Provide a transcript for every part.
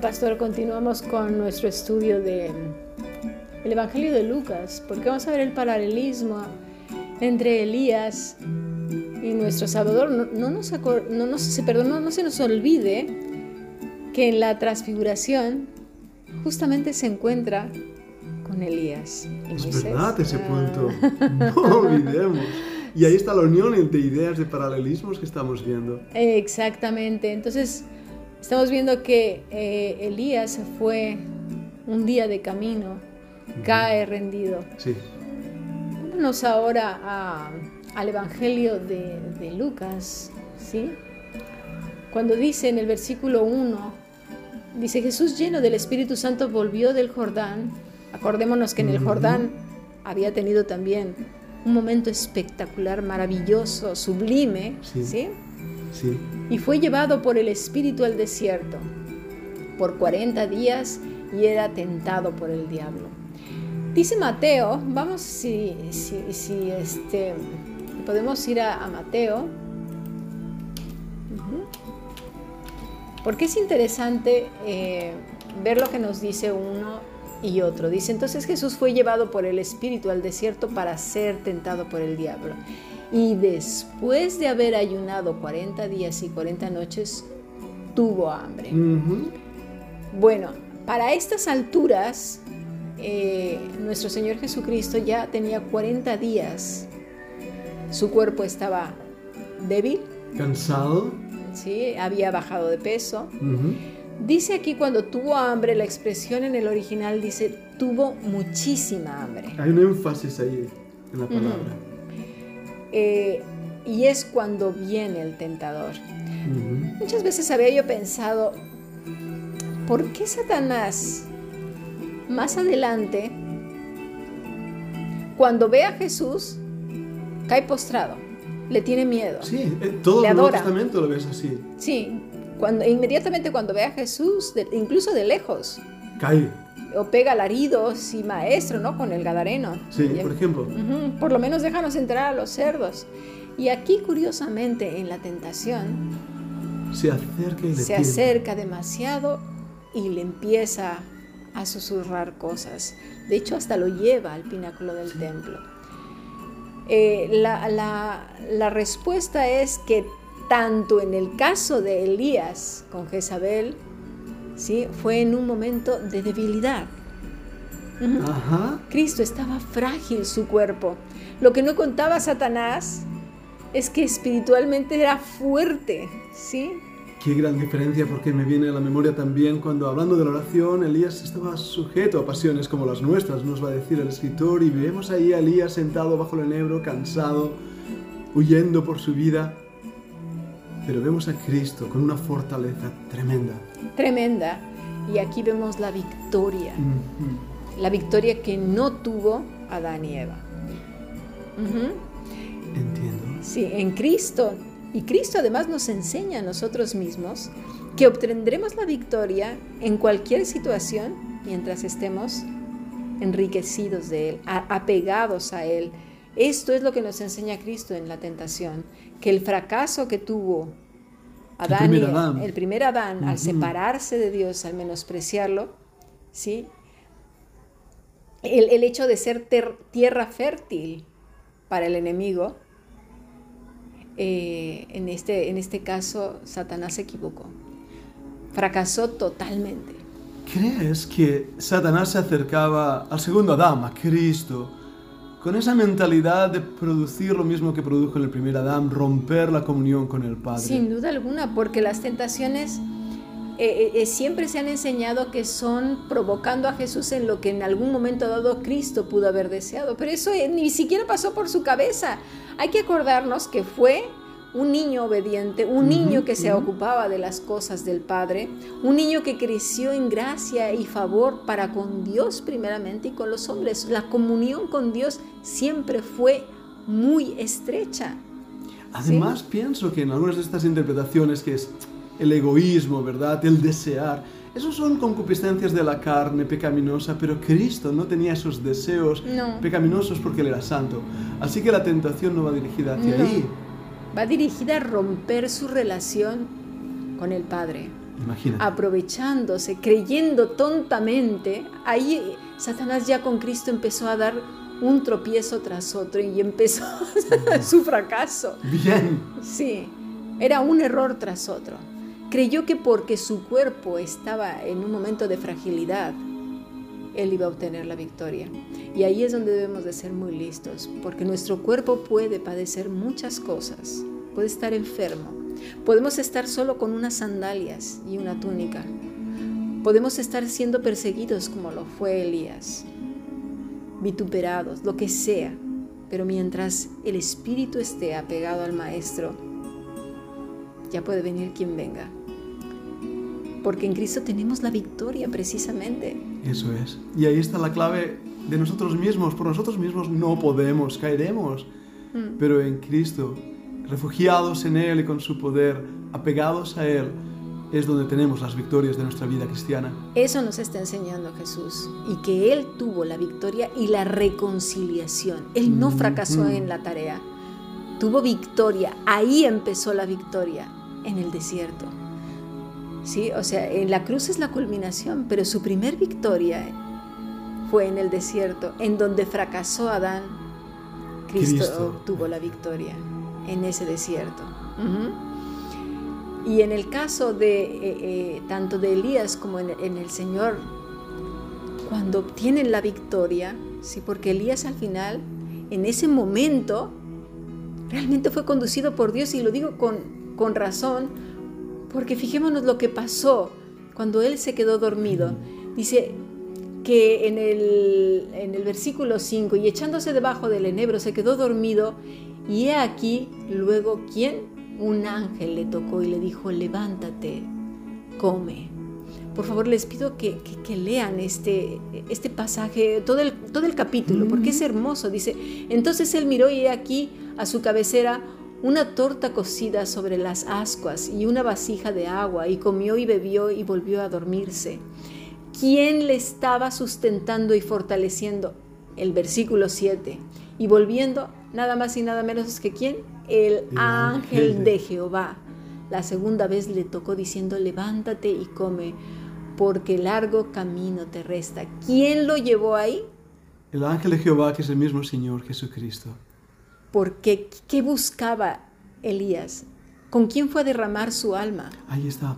Bueno, pastor, continuamos con nuestro estudio de el Evangelio de Lucas, porque vamos a ver el paralelismo entre Elías y nuestro Salvador. No, no nos, no, no, se, perdón, no, se nos olvide que en la transfiguración justamente se encuentra con Elías. Y es verdad ese ah. punto. No olvidemos. Y ahí está la unión entre ideas de paralelismos que estamos viendo. Exactamente. Entonces, estamos viendo que eh, Elías fue un día de camino, cae rendido. Sí. Vámonos ahora al Evangelio de, de Lucas, ¿sí? Cuando dice en el versículo 1, dice Jesús lleno del Espíritu Santo volvió del Jordán. Acordémonos que en el Jordán había tenido también un momento espectacular, maravilloso, sublime, ¿sí? ¿sí? Y fue llevado por el Espíritu al desierto por 40 días y era tentado por el diablo. Dice Mateo, vamos si, si, este, podemos ir a, Mateo, porque es interesante eh, ver lo que nos dice uno y otro. Dice, entonces Jesús fue llevado por el Espíritu al desierto para ser tentado por el diablo. Y después de haber ayunado 40 días y 40 noches, tuvo hambre. Bueno, para estas alturas, eh, nuestro Señor Jesucristo ya tenía 40 días. Su cuerpo estaba débil. Cansado. Sí, había bajado de peso. Dice aquí cuando tuvo hambre, la expresión en el original dice tuvo muchísima hambre. Hay un énfasis ahí en la palabra. Eh, y es cuando viene el tentador. Muchas veces había yo pensado, ¿por qué Satanás más adelante, cuando ve a Jesús, cae postrado? Le tiene miedo. Sí, todo el Nuevo Testamento lo ves así. Sí, cuando, inmediatamente cuando ve a Jesús, incluso de lejos. Cae. O pega alaridos y maestro, ¿no? Con el gadareno. Sí, por ejemplo. por lo menos déjanos entrar a los cerdos. Y aquí, curiosamente, en la tentación, se acerca, y se acerca demasiado y le empieza a susurrar cosas. De hecho, hasta lo lleva al pináculo del templo. Eh, la, la, la respuesta es que tanto en el caso de Elías con Jezabel, ¿sí? fue en un momento de debilidad. Cristo estaba frágil su cuerpo. Lo que no contaba Satanás es que espiritualmente era fuerte, ¿sí? Qué gran diferencia porque me viene a la memoria también cuando hablando de la oración Elías estaba sujeto a pasiones como las nuestras, nos va a decir el escritor, y vemos ahí a Elías sentado bajo el enebro, cansado, huyendo por su vida pero vemos a Cristo con una fortaleza tremenda. Tremenda. Y aquí vemos la victoria. La victoria que no tuvo Adán y Eva. Entiendo. Sí, en Cristo. Y Cristo además nos enseña a nosotros mismos que obtendremos la victoria en cualquier situación mientras estemos enriquecidos de Él, apegados a Él. Esto es lo que nos enseña Cristo en la tentación, que el fracaso que tuvo Adán, el primer Adán, al separarse de Dios, al menospreciarlo, ¿sí? El, hecho de ser tierra fértil para el enemigo, eh, en, este, en este caso Satanás se equivocó, fracasó totalmente. ¿Crees que Satanás se acercaba al segundo Adán, a Cristo, con esa mentalidad de producir lo mismo que produjo en el primer Adán, romper la comunión con el Padre. Sin duda alguna, porque las tentaciones eh, eh, eh, siempre se han enseñado que son provocando a Jesús en lo que en algún momento dado Cristo pudo haber deseado, pero eso ni siquiera pasó por su cabeza. Hay que acordarnos que fue un niño obediente, un niño que se ocupaba de las cosas del Padre, un niño que creció en gracia y favor para con Dios primeramente y con los hombres. La comunión con Dios siempre fue muy estrecha. Además, pienso que en algunas de estas interpretaciones, que es el egoísmo, ¿verdad? El desear, esos son concupiscencias de la carne pecaminosa, pero Cristo no tenía esos deseos pecaminosos porque Él era santo. Así que la tentación no va dirigida hacia ahí va dirigida a romper su relación con el Padre. Imagínate. aprovechándose, creyendo tontamente, ahí Satanás ya con Cristo empezó a dar un tropiezo tras otro y empezó su fracaso. Bien. Sí, era un error tras otro. Creyó que porque su cuerpo estaba en un momento de fragilidad, él iba a obtener la victoria. Y ahí es donde debemos de ser muy listos, porque nuestro cuerpo puede padecer muchas cosas, puede estar enfermo, podemos estar solo con unas sandalias y una túnica, podemos estar siendo perseguidos como lo fue Elías, vituperados, lo que sea, pero mientras el espíritu esté apegado al Maestro, ya puede venir quien venga. Porque en Cristo tenemos la victoria precisamente. Eso es. Y ahí está la clave de nosotros mismos. Por nosotros mismos no podemos, caeremos. Mm. Pero en Cristo, refugiados en Él y con su poder, apegados a Él, es donde tenemos las victorias de nuestra vida cristiana. Eso nos está enseñando Jesús y que Él tuvo la victoria y la reconciliación. Él no Mm, fracasó mm. en la tarea, tuvo victoria. Ahí empezó la victoria, en el desierto. Sí, o sea, en la cruz es la culminación, pero su primer victoria fue en el desierto, en donde fracasó Adán. Cristo, Cristo. tuvo la victoria en ese desierto. Y en el caso de eh, eh, tanto de Elías como en, en el Señor, cuando obtienen la victoria, sí, porque Elías al final, en ese momento, realmente fue conducido por Dios y lo digo con, con razón, porque fijémonos lo que pasó cuando él se quedó dormido. Dice que en el, en el versículo 5, y echándose debajo del enebro se quedó dormido, y he aquí luego, ¿quién? Un ángel le tocó y le dijo, levántate, come. Por favor, les pido que, que- que lean este, este pasaje, todo el, todo el capítulo, porque es hermoso. Dice, entonces él miró y he aquí a su cabecera una torta cocida sobre las ascuas y una vasija de agua, y comió y bebió y volvió a dormirse. ¿Quién le estaba sustentando y fortaleciendo? El versículo 7. Y volviendo, nada más y nada menos que quién? El, El ángel ángel de de- Jehová. La segunda vez le tocó diciendo, levántate y come, porque largo camino te resta. ¿Quién lo llevó ahí? El ángel de Jehová, que es el mismo Señor Jesucristo. Porque ¿qué buscaba Elías? ¿Con quién fue a derramar su alma? Ahí está.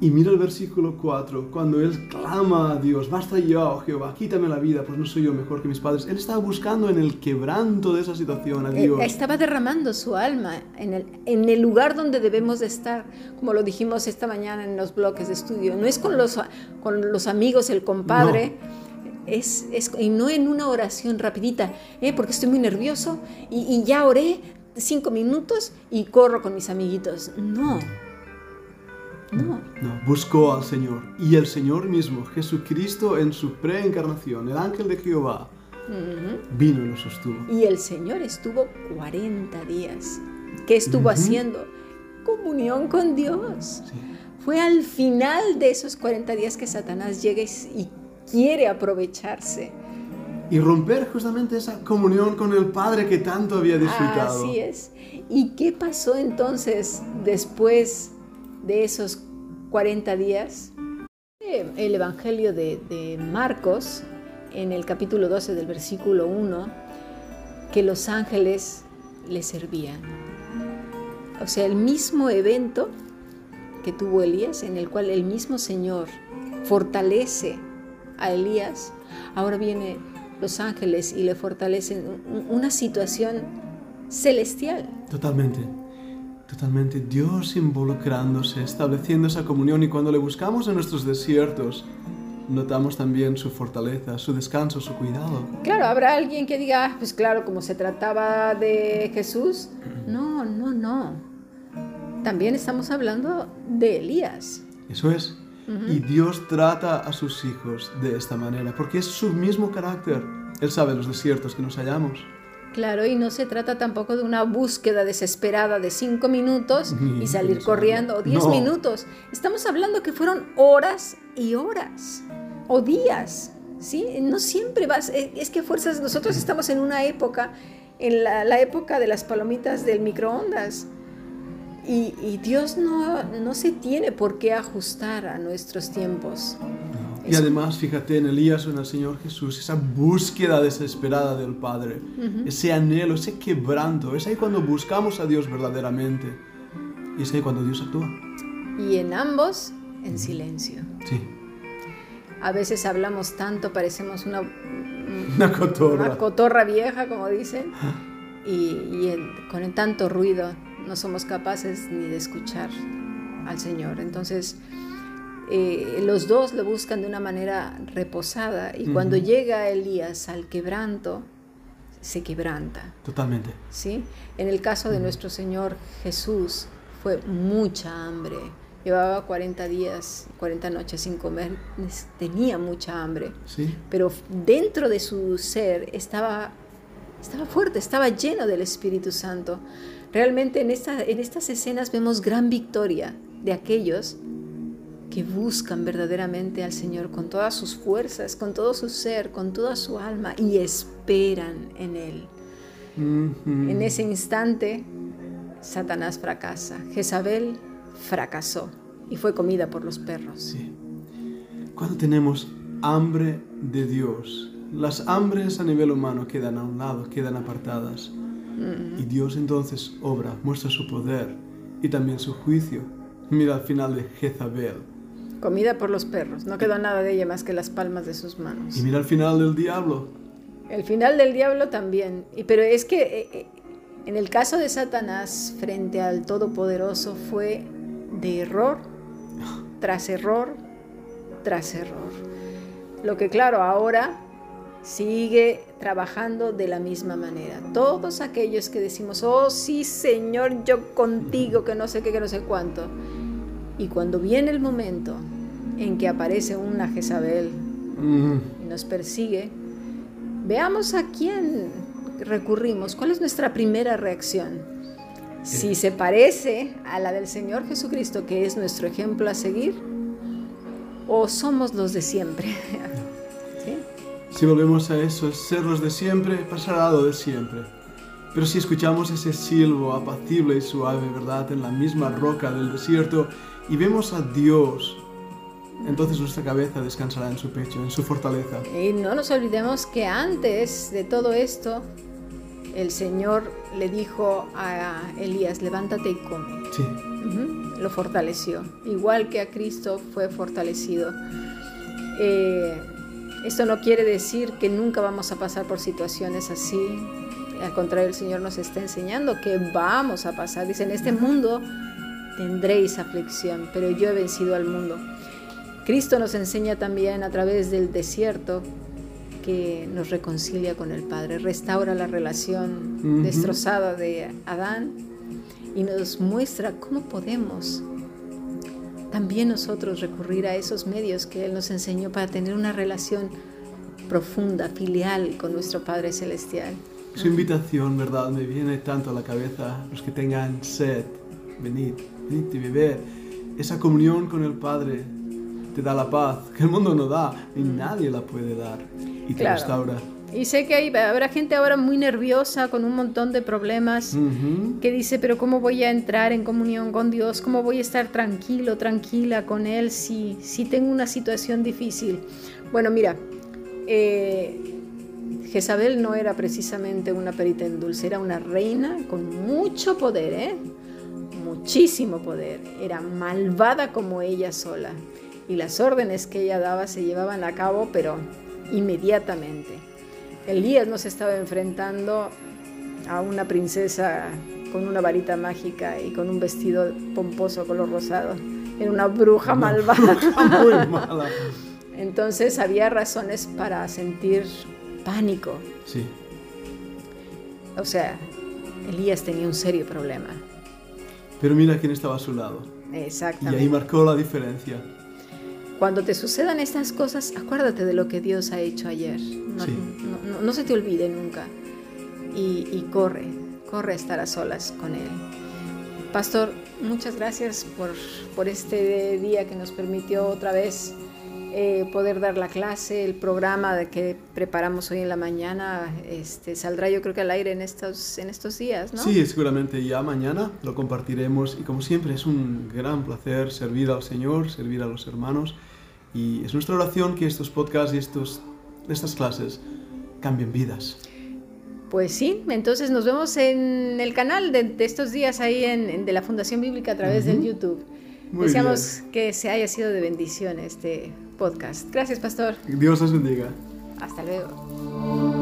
Y mira el versículo 4, cuando él clama a Dios, basta ya, oh Jehová, quítame la vida, pues no soy yo mejor que mis padres. Él estaba buscando en el quebranto de esa situación a Eh, Dios. Estaba derramando su alma en el, en el lugar donde debemos de estar, como lo dijimos esta mañana en los bloques de estudio. No es con los, con los amigos, el compadre, es, es- y no en una oración rapidita, eh, porque estoy muy nervioso y, y ya oré cinco minutos y corro con mis amiguitos. No, no. No, buscó al Señor. Y el Señor mismo, Jesucristo en su preencarnación, el ángel de Jehová, Ujú. vino y lo sostuvo. Y el Señor estuvo 40 días. ¿Qué estuvo Ujú. haciendo? Comunión con Dios. Sí. Fue al final de esos 40 días que Satanás llega y, y quiere aprovecharse. Y romper justamente esa comunión con el Padre que tanto había disfrutado. Así es. ¿Y qué pasó entonces después de esos 40 días? El Evangelio de, Marcos, en el capítulo 12 del versículo 1, que los ángeles le servían. O sea, el mismo evento que tuvo Elías, en el cual el mismo Señor fortalece a Elías, ahora viene los ángeles y le fortalecen un- una situación celestial. Totalmente. Totalmente. Dios involucrándose, estableciendo esa comunión y cuando le buscamos en nuestros desiertos, notamos también su fortaleza, su descanso, su cuidado. Claro, habrá alguien que diga, "Ah, pues claro, como se trataba de Jesús. No, no, no. También estamos hablando de Elías. Eso es. Y Dios trata a sus hijos de esta manera, porque es su mismo carácter. Él sabe los desiertos que nos hallamos. Claro, y no se trata tampoco de una búsqueda desesperada de cinco minutos y salir corriendo, o diez No. minutos. Estamos hablando que fueron horas y horas, o días, ¿sí? No siempre vas, eh, es que fuerzas, nosotros estamos en una época, en la, la época de las palomitas del microondas. Y, Dios no, no, se tiene por qué ajustar a nuestros tiempos. Y además, fíjate en Elías o en el Señor Jesús, esa búsqueda desesperada del Padre, ese anhelo, ese quebranto, es ahí cuando buscamos a Dios verdaderamente. Y es ahí cuando Dios actúa. Y en ambos, en silencio. Sí. A veces hablamos tanto, parecemos una, una cotorra. Una cotorra vieja, como dicen, y, con tanto ruido no somos capaces ni de escuchar al Señor. Entonces, eh, los dos lo buscan de una manera reposada y cuando llega Elías al quebranto, se quebranta. Totalmente. ¿Sí? En el caso de nuestro Señor Jesús fue mucha hambre. Llevaba 40 días, 40 noches sin comer, tenía mucha hambre. ¿Sí? Pero dentro de su ser estaba, estaba fuerte, estaba lleno del Espíritu Santo. Realmente en, esta, en estas escenas vemos gran victoria de aquellos que buscan verdaderamente al Señor con todas sus fuerzas, con todo su ser, con toda su alma y esperan en Él. En ese instante, Satanás fracasa. Jezabel fracasó y fue comida por los perros. Sí. Cuando tenemos hambre de Dios, las hambres a nivel humano quedan a un lado, quedan apartadas. Y Dios entonces obra, muestra su poder y también su juicio. Mira al final de Jezabel. Comida por los perros, no quedó nada de ella más que las palmas de sus manos. Y mira al final del diablo. El final del diablo también. Y, pero es que eh, eh, en el caso de Satanás frente al Todopoderoso fue de error tras error tras error. Lo que claro, ahora sigue trabajando de la misma manera. Todos aquellos que decimos, oh sí Señor, yo contigo, que no sé qué, que no sé cuánto. Y cuando viene el momento en que aparece una Jezabel y nos persigue, veamos a quién recurrimos, cuál es nuestra primera reacción. Si se parece a la del Señor Jesucristo, que es nuestro ejemplo a seguir, o somos los de siempre. Si volvemos a eso, es ser los de siempre, pasará lo de siempre. Pero si escuchamos ese silbo apacible y suave, ¿verdad?, en la misma roca del desierto y vemos a Dios, entonces nuestra cabeza descansará en su pecho, en su fortaleza. Y no nos olvidemos que antes de todo esto, el Señor le dijo a Elías, levántate y come. Sí. Lo fortaleció, igual que a Cristo fue fortalecido. Eh, esto no quiere decir que nunca vamos a pasar por situaciones así. Al contrario, el Señor nos está enseñando que vamos a pasar. Dice, en este mundo tendréis aflicción, pero yo he vencido al mundo. Cristo nos enseña también a través del desierto que nos reconcilia con el Padre, restaura la relación destrozada de Adán y nos muestra cómo podemos también nosotros recurrir a esos medios que Él nos enseñó para tener una relación profunda, filial con nuestro Padre Celestial. Su invitación, ¿verdad? Me viene tanto a la cabeza, los que tengan sed, venid, venid y beber. Esa comunión con el Padre te da la paz que el mundo no da y nadie la puede dar y te restaura. Y sé que hay, habrá gente ahora muy nerviosa con un montón de problemas que dice, pero ¿cómo voy a entrar en comunión con Dios? ¿Cómo voy a estar tranquilo, tranquila con Él si, si tengo una situación difícil? Bueno, mira, eh, Jezabel no era precisamente una perita en dulce, era una reina con mucho poder, ¿eh? Muchísimo poder. Era malvada como ella sola. Y las órdenes que ella daba se llevaban a cabo, pero inmediatamente. Elías no se estaba enfrentando a una princesa con una varita mágica y con un vestido pomposo color rosado. Era una bruja malvada. Muy mala. Entonces había razones para sentir pánico. Sí. O sea, Elías tenía un serio problema. Pero mira quién estaba a su lado. Exactamente. Y ahí marcó la diferencia. Cuando te sucedan estas cosas, acuérdate de lo que Dios ha hecho ayer. No, se te olvide nunca. Y, corre, corre a estar a solas con Él. Pastor, muchas gracias por, por este día que nos permitió otra vez eh, poder dar la clase, el programa de que preparamos hoy en la mañana, este, saldrá yo creo que al aire en estos, en estos días, ¿no? Sí, seguramente ya mañana lo compartiremos y como siempre es un gran placer servir al Señor, servir a los hermanos y es nuestra oración que estos podcasts y estos, estas clases cambien vidas. Pues sí, entonces nos vemos en el canal de, estos días ahí en, de la Fundación Bíblica a través del YouTube. Deseamos que se haya sido de bendición este podcast. Gracias, pastor. Dios os bendiga. Hasta luego.